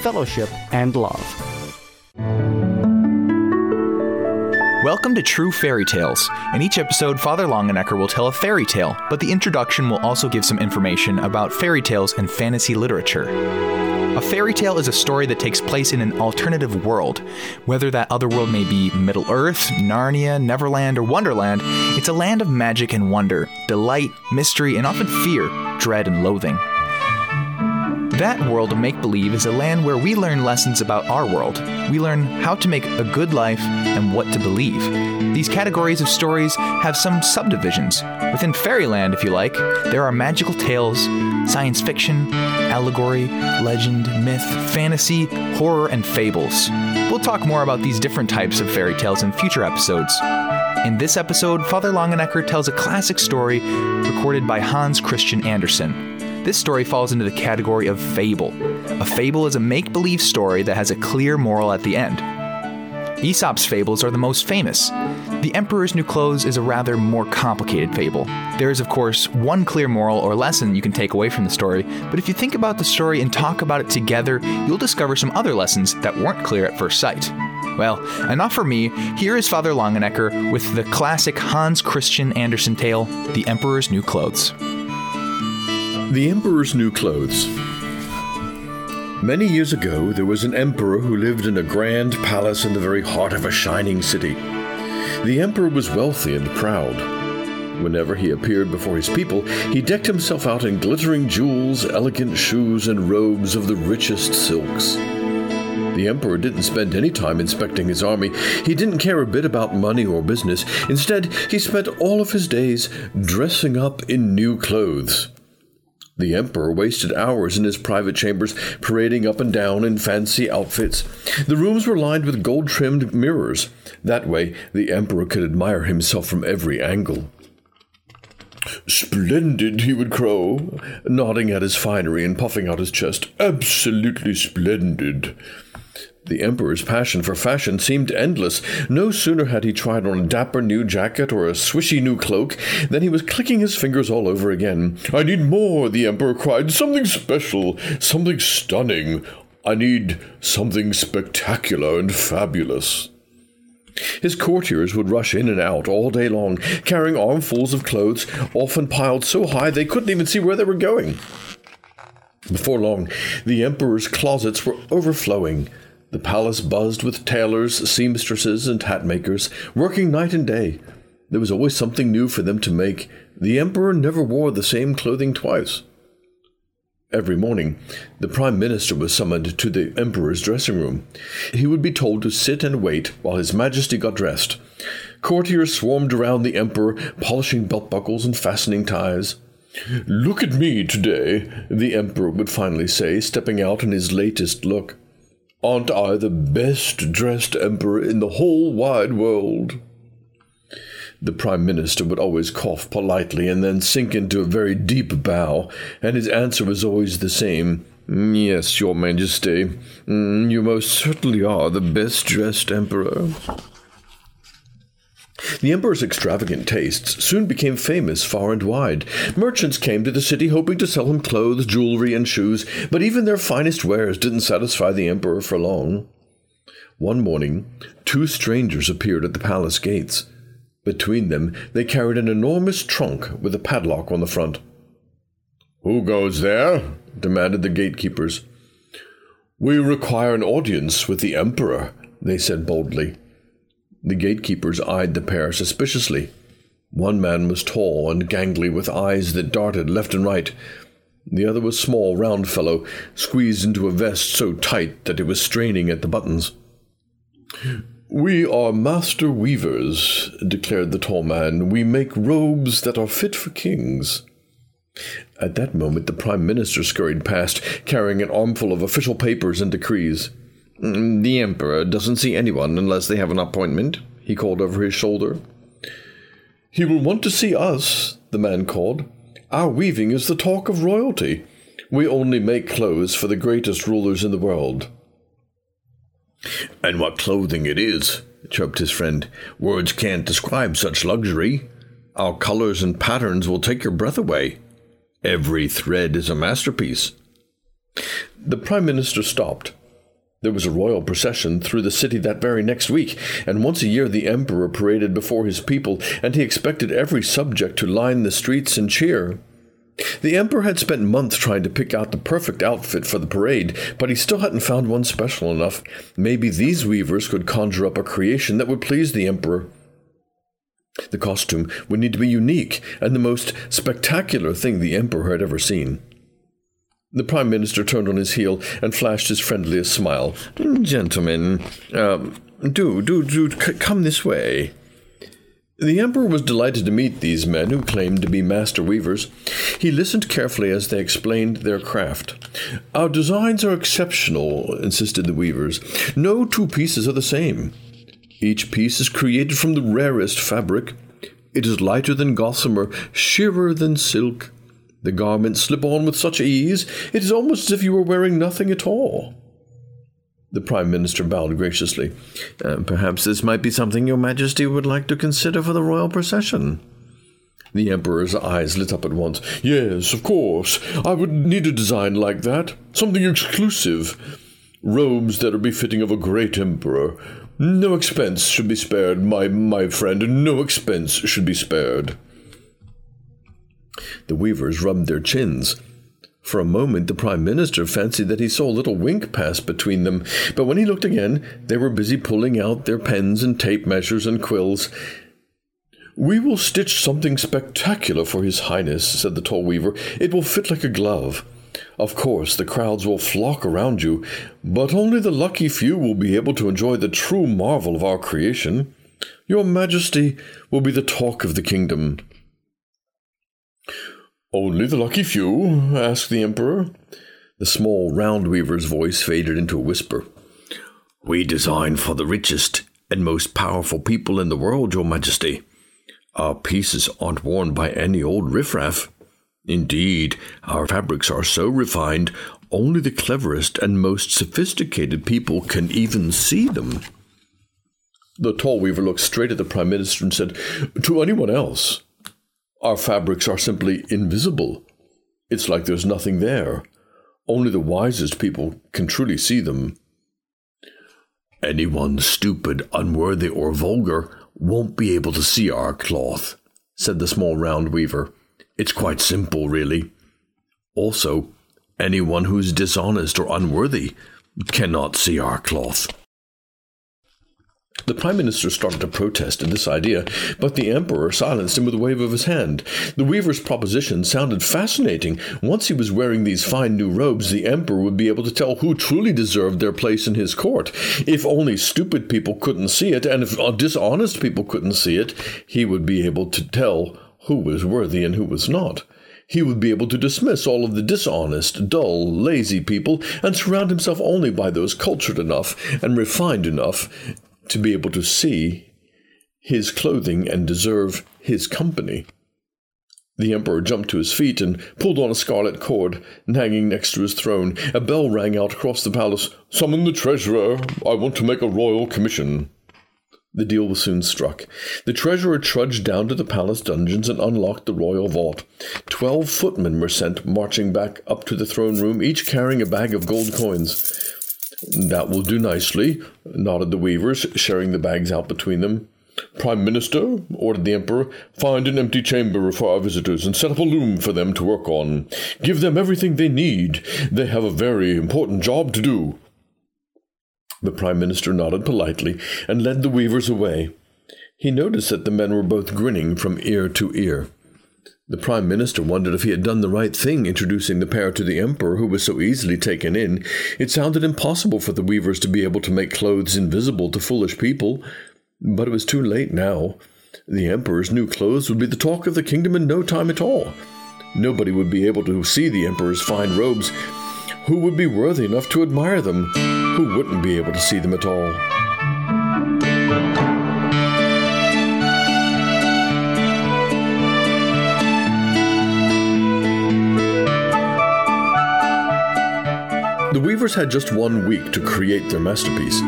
fellowship, and love. Welcome to True Fairy Tales. In each episode, Father Longenecker will tell a fairy tale, but the introduction will also give some information about fairy tales and fantasy literature. A fairy tale is a story that takes place in an alternative world. Whether that other world may be Middle Earth, Narnia, Neverland, or Wonderland, it's a land of magic and wonder, delight, mystery, and often fear, dread, and loathing. That world of make believe is a land where we learn lessons about our world. We learn how to make a good life and what to believe. These categories of stories have some subdivisions. Within fairyland, if you like, there are magical tales, science fiction, allegory, legend, myth, fantasy, horror, and fables. We'll talk more about these different types of fairy tales in future episodes. In this episode, Father Longenecker tells a classic story recorded by Hans Christian Andersen. This story falls into the category of fable. A fable is a make believe story that has a clear moral at the end. Aesop's fables are the most famous. The Emperor's New Clothes is a rather more complicated fable. There is, of course, one clear moral or lesson you can take away from the story, but if you think about the story and talk about it together, you'll discover some other lessons that weren't clear at first sight. Well, enough for me. Here is Father Longenecker with the classic Hans Christian Andersen tale, The Emperor's New Clothes. The Emperor's New Clothes. Many years ago, there was an emperor who lived in a grand palace in the very heart of a shining city. The emperor was wealthy and proud. Whenever he appeared before his people, he decked himself out in glittering jewels, elegant shoes, and robes of the richest silks. The emperor didn't spend any time inspecting his army. He didn't care a bit about money or business. Instead, he spent all of his days dressing up in new clothes. The emperor wasted hours in his private chambers, parading up and down in fancy outfits. The rooms were lined with gold trimmed mirrors. That way, the emperor could admire himself from every angle. Splendid, he would crow, nodding at his finery and puffing out his chest. Absolutely splendid. The Emperor's passion for fashion seemed endless. No sooner had he tried on a dapper new jacket or a swishy new cloak than he was clicking his fingers all over again. I need more, the Emperor cried. Something special, something stunning. I need something spectacular and fabulous. His courtiers would rush in and out all day long, carrying armfuls of clothes, often piled so high they couldn't even see where they were going. Before long, the Emperor's closets were overflowing. The palace buzzed with tailors, seamstresses, and hatmakers, working night and day. There was always something new for them to make. The emperor never wore the same clothing twice. Every morning, the prime minister was summoned to the emperor's dressing room. He would be told to sit and wait while his majesty got dressed. Courtiers swarmed around the emperor, polishing belt buckles and fastening ties. Look at me today, the emperor would finally say, stepping out in his latest look. Aren't I the best dressed emperor in the whole wide world? The Prime Minister would always cough politely and then sink into a very deep bow, and his answer was always the same Yes, Your Majesty, mm, you most certainly are the best dressed emperor. The emperor's extravagant tastes soon became famous far and wide. Merchants came to the city hoping to sell him clothes, jewelry, and shoes, but even their finest wares didn't satisfy the emperor for long. One morning, two strangers appeared at the palace gates. Between them, they carried an enormous trunk with a padlock on the front. Who goes there? demanded the gatekeepers. We require an audience with the emperor, they said boldly. The gatekeepers eyed the pair suspiciously. One man was tall and gangly, with eyes that darted left and right. The other was small, round fellow, squeezed into a vest so tight that it was straining at the buttons. We are master weavers, declared the tall man. We make robes that are fit for kings. At that moment, the Prime Minister scurried past, carrying an armful of official papers and decrees. Mm, the Emperor doesn't see anyone unless they have an appointment, he called over his shoulder. He will want to see us, the man called. Our weaving is the talk of royalty. We only make clothes for the greatest rulers in the world. And what clothing it is, chirped his friend. Words can't describe such luxury. Our colors and patterns will take your breath away. Every thread is a masterpiece. The Prime Minister stopped. There was a royal procession through the city that very next week, and once a year the Emperor paraded before his people, and he expected every subject to line the streets and cheer. The Emperor had spent months trying to pick out the perfect outfit for the parade, but he still hadn't found one special enough. Maybe these weavers could conjure up a creation that would please the Emperor. The costume would need to be unique and the most spectacular thing the Emperor had ever seen. The Prime Minister turned on his heel and flashed his friendliest smile. Gentlemen, uh, do, do, do, c- come this way. The Emperor was delighted to meet these men who claimed to be master weavers. He listened carefully as they explained their craft. Our designs are exceptional, insisted the weavers. No two pieces are the same. Each piece is created from the rarest fabric. It is lighter than gossamer, sheerer than silk. The garments slip on with such ease, it is almost as if you were wearing nothing at all. The Prime Minister bowed graciously. Uh, perhaps this might be something Your Majesty would like to consider for the royal procession. The Emperor's eyes lit up at once. Yes, of course. I would need a design like that. Something exclusive. Robes that are befitting of a great emperor. No expense should be spared, my, my friend. No expense should be spared. The weavers rubbed their chins. For a moment, the Prime Minister fancied that he saw a little wink pass between them, but when he looked again, they were busy pulling out their pens and tape measures and quills. We will stitch something spectacular for His Highness, said the tall weaver. It will fit like a glove. Of course, the crowds will flock around you, but only the lucky few will be able to enjoy the true marvel of our creation. Your Majesty will be the talk of the kingdom. Only the lucky few? asked the Emperor. The small round weaver's voice faded into a whisper. We design for the richest and most powerful people in the world, Your Majesty. Our pieces aren't worn by any old riffraff. Indeed, our fabrics are so refined, only the cleverest and most sophisticated people can even see them. The tall weaver looked straight at the Prime Minister and said, To anyone else, our fabrics are simply invisible. It's like there's nothing there. Only the wisest people can truly see them. Anyone stupid, unworthy, or vulgar won't be able to see our cloth, said the small round weaver. It's quite simple, really. Also, anyone who's dishonest or unworthy cannot see our cloth. The Prime Minister started to protest at this idea, but the Emperor silenced him with a wave of his hand. The weaver's proposition sounded fascinating. Once he was wearing these fine new robes, the Emperor would be able to tell who truly deserved their place in his court. If only stupid people couldn't see it, and if uh, dishonest people couldn't see it, he would be able to tell who was worthy and who was not. He would be able to dismiss all of the dishonest, dull, lazy people and surround himself only by those cultured enough and refined enough to be able to see his clothing and deserve his company. The Emperor jumped to his feet and pulled on a scarlet cord hanging next to his throne. A bell rang out across the palace. Summon the treasurer. I want to make a royal commission. The deal was soon struck. The treasurer trudged down to the palace dungeons and unlocked the royal vault. Twelve footmen were sent marching back up to the throne room, each carrying a bag of gold coins. That will do nicely, nodded the weavers, sharing the bags out between them. Prime Minister, ordered the Emperor, find an empty chamber for our visitors and set up a loom for them to work on. Give them everything they need. They have a very important job to do. The Prime Minister nodded politely and led the weavers away. He noticed that the men were both grinning from ear to ear. The Prime Minister wondered if he had done the right thing introducing the pair to the Emperor, who was so easily taken in. It sounded impossible for the weavers to be able to make clothes invisible to foolish people. But it was too late now. The Emperor's new clothes would be the talk of the kingdom in no time at all. Nobody would be able to see the Emperor's fine robes. Who would be worthy enough to admire them? Who wouldn't be able to see them at all? The weavers had just one week to create their masterpiece.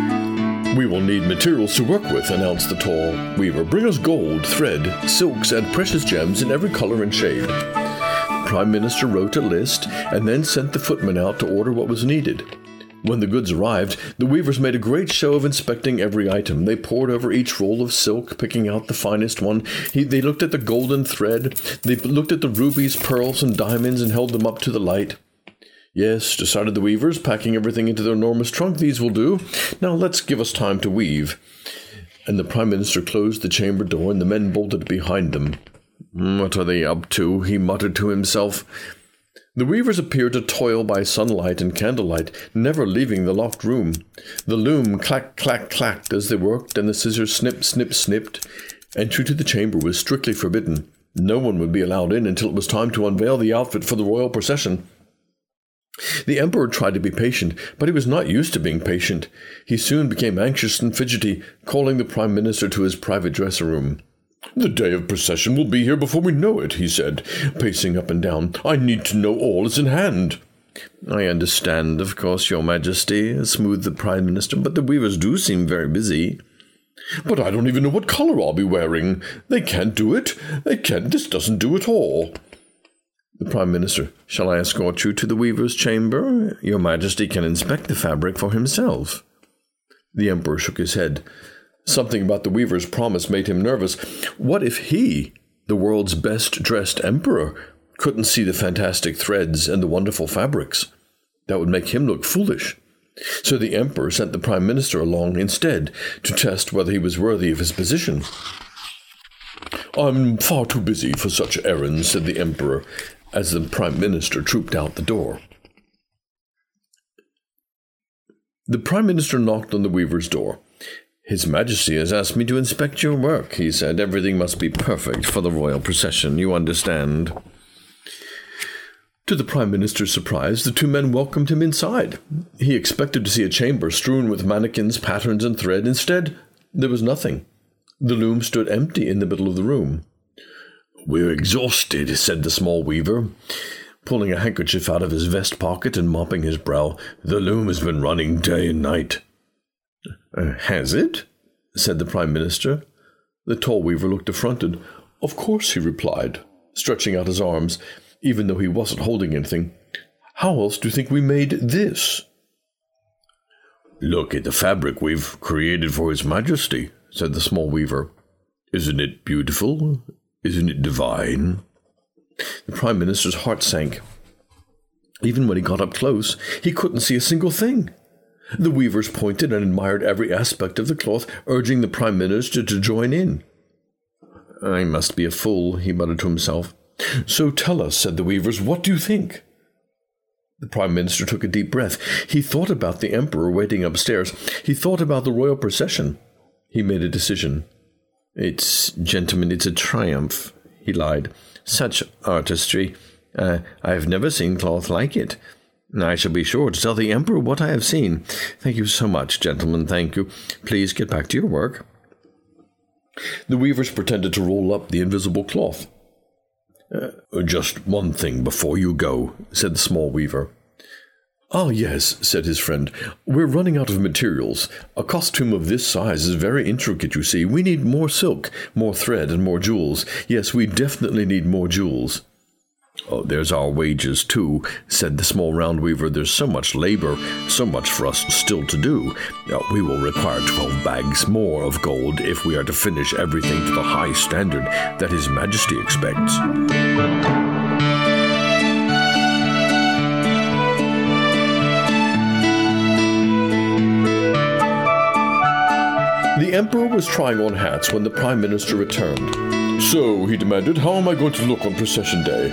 We will need materials to work with, announced the tall weaver. Bring us gold, thread, silks, and precious gems in every color and shade. The Prime Minister wrote a list and then sent the footman out to order what was needed. When the goods arrived, the weavers made a great show of inspecting every item. They pored over each roll of silk, picking out the finest one. He, they looked at the golden thread. They looked at the rubies, pearls, and diamonds and held them up to the light. Yes, decided the weavers, packing everything into their enormous trunk, these will do. Now let's give us time to weave. And the Prime Minister closed the chamber door, and the men bolted behind them. Hmm, what are they up to? he muttered to himself. The weavers appeared to toil by sunlight and candlelight, never leaving the loft room. The loom clack, clack, clacked as they worked, and the scissors snip, snip, snipped. Entry to the chamber was strictly forbidden. No one would be allowed in until it was time to unveil the outfit for the royal procession. The emperor tried to be patient, but he was not used to being patient. He soon became anxious and fidgety, calling the prime minister to his private dressing room. The day of procession will be here before we know it, he said, pacing up and down. I need to know all is in hand. I understand, of course, your majesty, smoothed the prime minister, but the weavers do seem very busy. But I don't even know what color I'll be wearing. They can't do it. They can't. This doesn't do at all. The Prime Minister, shall I escort you to the weaver's chamber? Your Majesty can inspect the fabric for himself. The Emperor shook his head. Something about the weaver's promise made him nervous. What if he, the world's best dressed emperor, couldn't see the fantastic threads and the wonderful fabrics? That would make him look foolish. So the Emperor sent the Prime Minister along instead to test whether he was worthy of his position. I'm far too busy for such errands, said the Emperor, as the Prime Minister trooped out the door. The Prime Minister knocked on the weaver's door. His Majesty has asked me to inspect your work, he said. Everything must be perfect for the royal procession, you understand. To the Prime Minister's surprise, the two men welcomed him inside. He expected to see a chamber strewn with mannequins, patterns, and thread. Instead, there was nothing. The loom stood empty in the middle of the room. We're exhausted, said the small weaver, pulling a handkerchief out of his vest pocket and mopping his brow. The loom has been running day and night. Uh, has it? said the Prime Minister. The tall weaver looked affronted. Of course, he replied, stretching out his arms, even though he wasn't holding anything. How else do you think we made this? Look at the fabric we've created for His Majesty, said the small weaver. Isn't it beautiful? Isn't it divine? The Prime Minister's heart sank. Even when he got up close, he couldn't see a single thing. The weavers pointed and admired every aspect of the cloth, urging the Prime Minister to join in. I must be a fool, he muttered to himself. So tell us, said the weavers, what do you think? The Prime Minister took a deep breath. He thought about the Emperor waiting upstairs. He thought about the royal procession. He made a decision. It's, gentlemen, it's a triumph, he lied. Such artistry. Uh, I have never seen cloth like it. I shall be sure to tell the Emperor what I have seen. Thank you so much, gentlemen, thank you. Please get back to your work. The weavers pretended to roll up the invisible cloth. Uh, just one thing before you go, said the small weaver. Ah, yes, said his friend. We're running out of materials. A costume of this size is very intricate, you see. We need more silk, more thread, and more jewels. Yes, we definitely need more jewels. Oh, there's our wages, too, said the small round weaver. There's so much labor, so much for us still to do. we will require twelve bags more of gold if we are to finish everything to the high standard that His Majesty expects. The Emperor was trying on hats when the Prime Minister returned. So, he demanded, how am I going to look on procession day?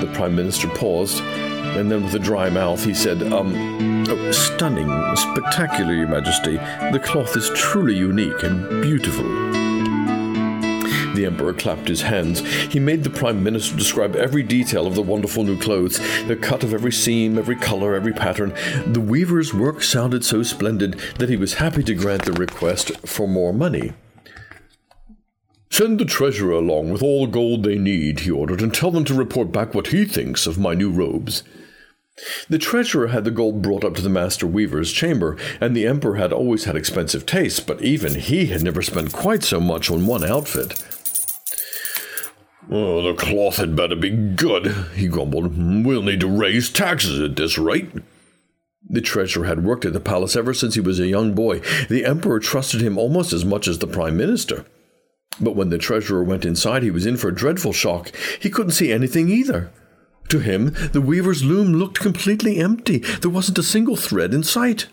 The Prime Minister paused, and then with a dry mouth he said, Um, oh, stunning, spectacular, Your Majesty. The cloth is truly unique and beautiful. The Emperor clapped his hands. He made the Prime Minister describe every detail of the wonderful new clothes, the cut of every seam, every color, every pattern. The weaver's work sounded so splendid that he was happy to grant the request for more money. Send the treasurer along with all the gold they need, he ordered, and tell them to report back what he thinks of my new robes. The treasurer had the gold brought up to the master weaver's chamber, and the emperor had always had expensive tastes, but even he had never spent quite so much on one outfit. Oh, the cloth had better be good, he grumbled. We'll need to raise taxes at this rate. The treasurer had worked at the palace ever since he was a young boy. The emperor trusted him almost as much as the prime minister. But when the treasurer went inside, he was in for a dreadful shock. He couldn't see anything either. To him, the weaver's loom looked completely empty. There wasn't a single thread in sight.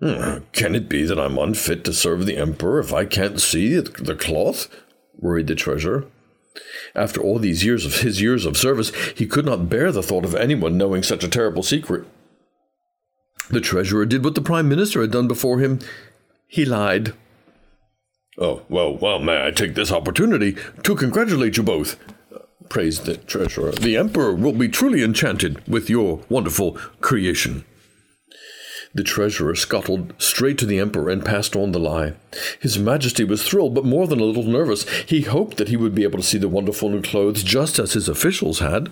Hmm, can it be that I'm unfit to serve the emperor if I can't see the cloth? Worried the treasurer. After all these years of his years of service, he could not bear the thought of anyone knowing such a terrible secret. The treasurer did what the prime minister had done before him. He lied. Oh, well, well, may I take this opportunity to congratulate you both, praised the treasurer. The emperor will be truly enchanted with your wonderful creation. The treasurer scuttled straight to the emperor and passed on the lie. His majesty was thrilled, but more than a little nervous. He hoped that he would be able to see the wonderful new clothes just as his officials had.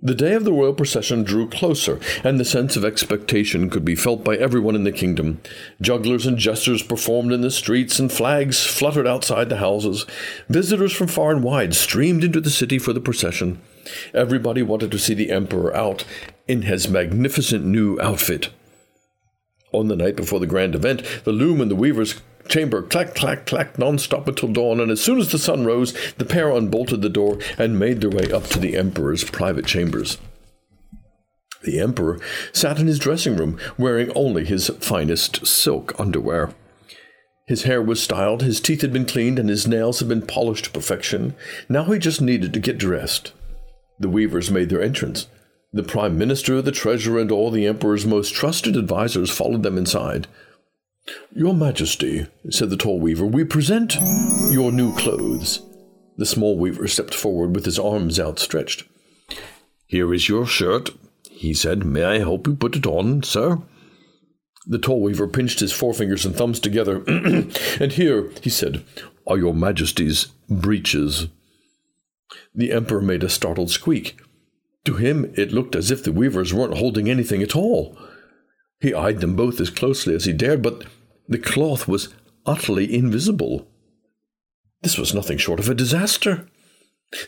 The day of the royal procession drew closer, and the sense of expectation could be felt by everyone in the kingdom. Jugglers and jesters performed in the streets, and flags fluttered outside the houses. Visitors from far and wide streamed into the city for the procession. Everybody wanted to see the emperor out in his magnificent new outfit. On the night before the grand event, the loom in the weaver's chamber clack, clack, clack non-stop until dawn, and as soon as the sun rose, the pair unbolted the door and made their way up to the emperor's private chambers. The emperor sat in his dressing room, wearing only his finest silk underwear. His hair was styled, his teeth had been cleaned, and his nails had been polished to perfection. Now he just needed to get dressed. The weavers made their entrance. The prime minister, the treasurer, and all the emperor's most trusted advisers followed them inside. Your Majesty, said the tall weaver, we present your new clothes. The small weaver stepped forward with his arms outstretched. Here is your shirt, he said. May I help you put it on, sir? The tall weaver pinched his forefingers and thumbs together. and here, he said, are your Majesty's breeches. The Emperor made a startled squeak. To him, it looked as if the weavers weren't holding anything at all. He eyed them both as closely as he dared, but the cloth was utterly invisible. This was nothing short of a disaster.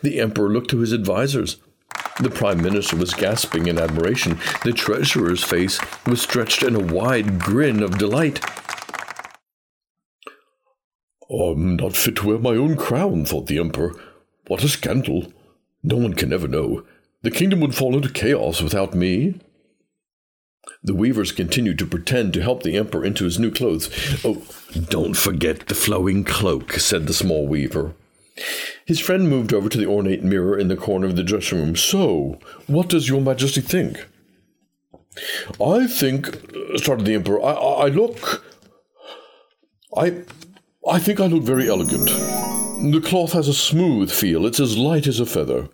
The Emperor looked to his advisers. The Prime Minister was gasping in admiration. The Treasurer's face was stretched in a wide grin of delight. I'm not fit to wear my own crown, thought the Emperor. What a scandal! No one can ever know. The kingdom would fall into chaos without me. The weavers continued to pretend to help the emperor into his new clothes. Oh, don't forget the flowing cloak, said the small weaver. His friend moved over to the ornate mirror in the corner of the dressing room. So, what does your majesty think? I think, started the emperor, I, I look. I. I think I look very elegant. The cloth has a smooth feel, it's as light as a feather.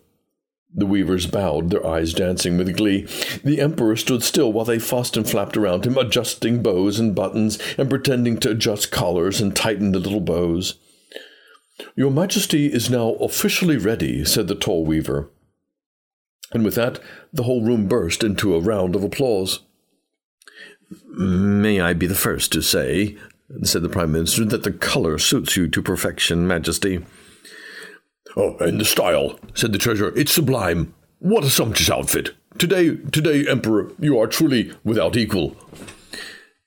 The weavers bowed, their eyes dancing with glee. The emperor stood still while they fussed and flapped around him, adjusting bows and buttons, and pretending to adjust collars and tighten the little bows. Your Majesty is now officially ready, said the tall weaver. And with that, the whole room burst into a round of applause. May I be the first to say, said the Prime Minister, that the color suits you to perfection, Majesty. Oh, and the style, said the treasurer. It's sublime. What a sumptuous outfit. Today, today, Emperor, you are truly without equal.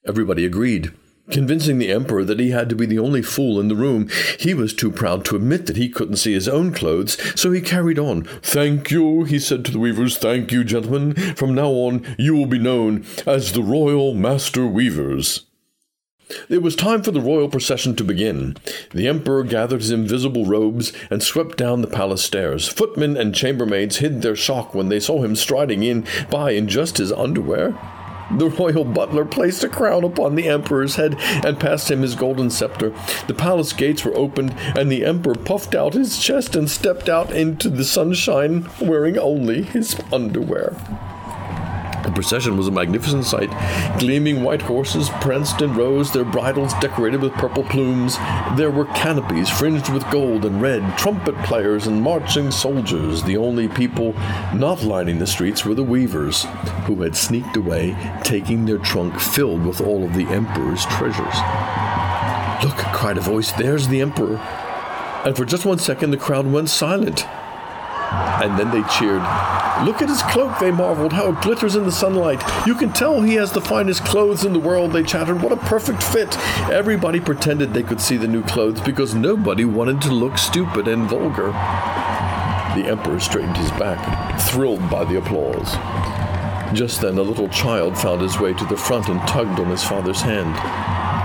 Everybody agreed, convincing the Emperor that he had to be the only fool in the room. He was too proud to admit that he couldn't see his own clothes, so he carried on. Thank you, he said to the weavers. Thank you, gentlemen. From now on, you will be known as the Royal Master Weavers. It was time for the royal procession to begin. The emperor gathered his invisible robes and swept down the palace stairs. Footmen and chambermaids hid their shock when they saw him striding in by in just his underwear. The royal butler placed a crown upon the emperor's head and passed him his golden scepter. The palace gates were opened, and the emperor puffed out his chest and stepped out into the sunshine wearing only his underwear. The procession was a magnificent sight. Gleaming white horses pranced in rows, their bridles decorated with purple plumes. There were canopies fringed with gold and red, trumpet players, and marching soldiers. The only people not lining the streets were the weavers, who had sneaked away, taking their trunk filled with all of the emperor's treasures. Look, cried a voice, there's the emperor. And for just one second, the crowd went silent. And then they cheered. Look at his cloak, they marveled, how it glitters in the sunlight. You can tell he has the finest clothes in the world, they chattered. What a perfect fit. Everybody pretended they could see the new clothes because nobody wanted to look stupid and vulgar. The emperor straightened his back, thrilled by the applause. Just then, a little child found his way to the front and tugged on his father's hand.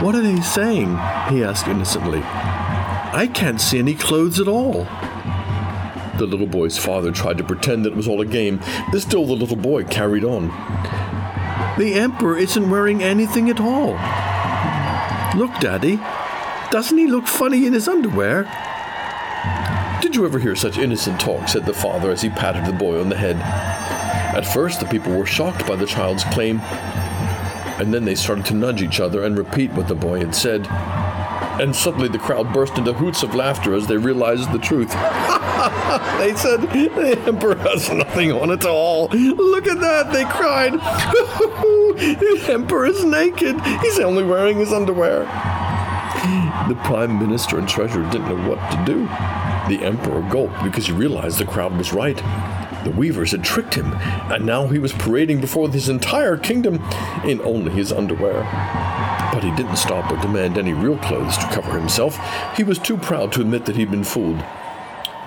What are they saying? he asked innocently. I can't see any clothes at all. The little boy's father tried to pretend that it was all a game, but still the little boy carried on. The Emperor isn't wearing anything at all. Look, Daddy. Doesn't he look funny in his underwear? Did you ever hear such innocent talk? said the father as he patted the boy on the head. At first, the people were shocked by the child's claim, and then they started to nudge each other and repeat what the boy had said. And suddenly the crowd burst into hoots of laughter as they realized the truth. they said, The Emperor has nothing on at all. Look at that, they cried. the Emperor is naked. He's only wearing his underwear. The Prime Minister and Treasurer didn't know what to do. The Emperor gulped because he realized the crowd was right. The weavers had tricked him, and now he was parading before his entire kingdom in only his underwear. But he didn't stop or demand any real clothes to cover himself. He was too proud to admit that he'd been fooled.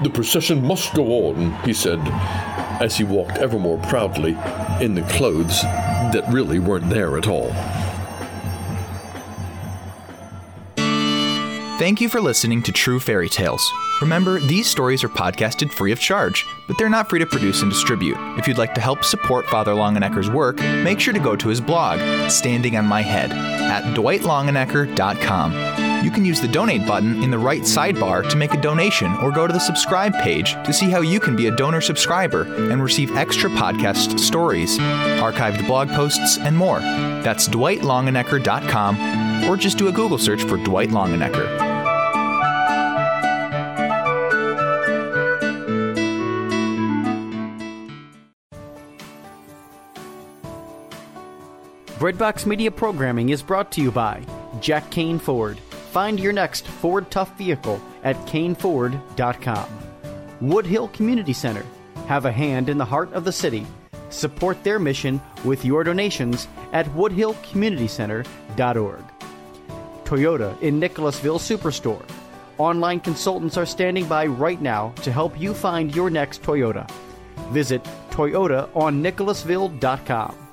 The procession must go on, he said, as he walked ever more proudly in the clothes that really weren't there at all. Thank you for listening to True Fairy Tales. Remember, these stories are podcasted free of charge, but they're not free to produce and distribute. If you'd like to help support Father Longenecker's work, make sure to go to his blog, Standing on My Head, at dwightlongenecker.com. You can use the donate button in the right sidebar to make a donation or go to the subscribe page to see how you can be a donor subscriber and receive extra podcast stories, archived blog posts, and more. That's dwightlongenecker.com or just do a Google search for Dwight Longenecker. Breadbox Media programming is brought to you by Jack Kain Ford. Find your next Ford Tough vehicle at kainford.com. Woodhill Community Center. Have a hand in the heart of the city. Support their mission with your donations at woodhillcommunitycenter.org. Toyota on Nicholasville Superstore. Online consultants are standing by right now to help you find your next Toyota. Visit toyotaonnicholasville.com.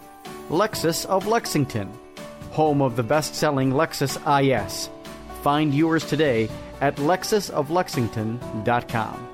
Lexus of Lexington, home of the best selling Lexus IS. Find yours today at lexusoflexington.com.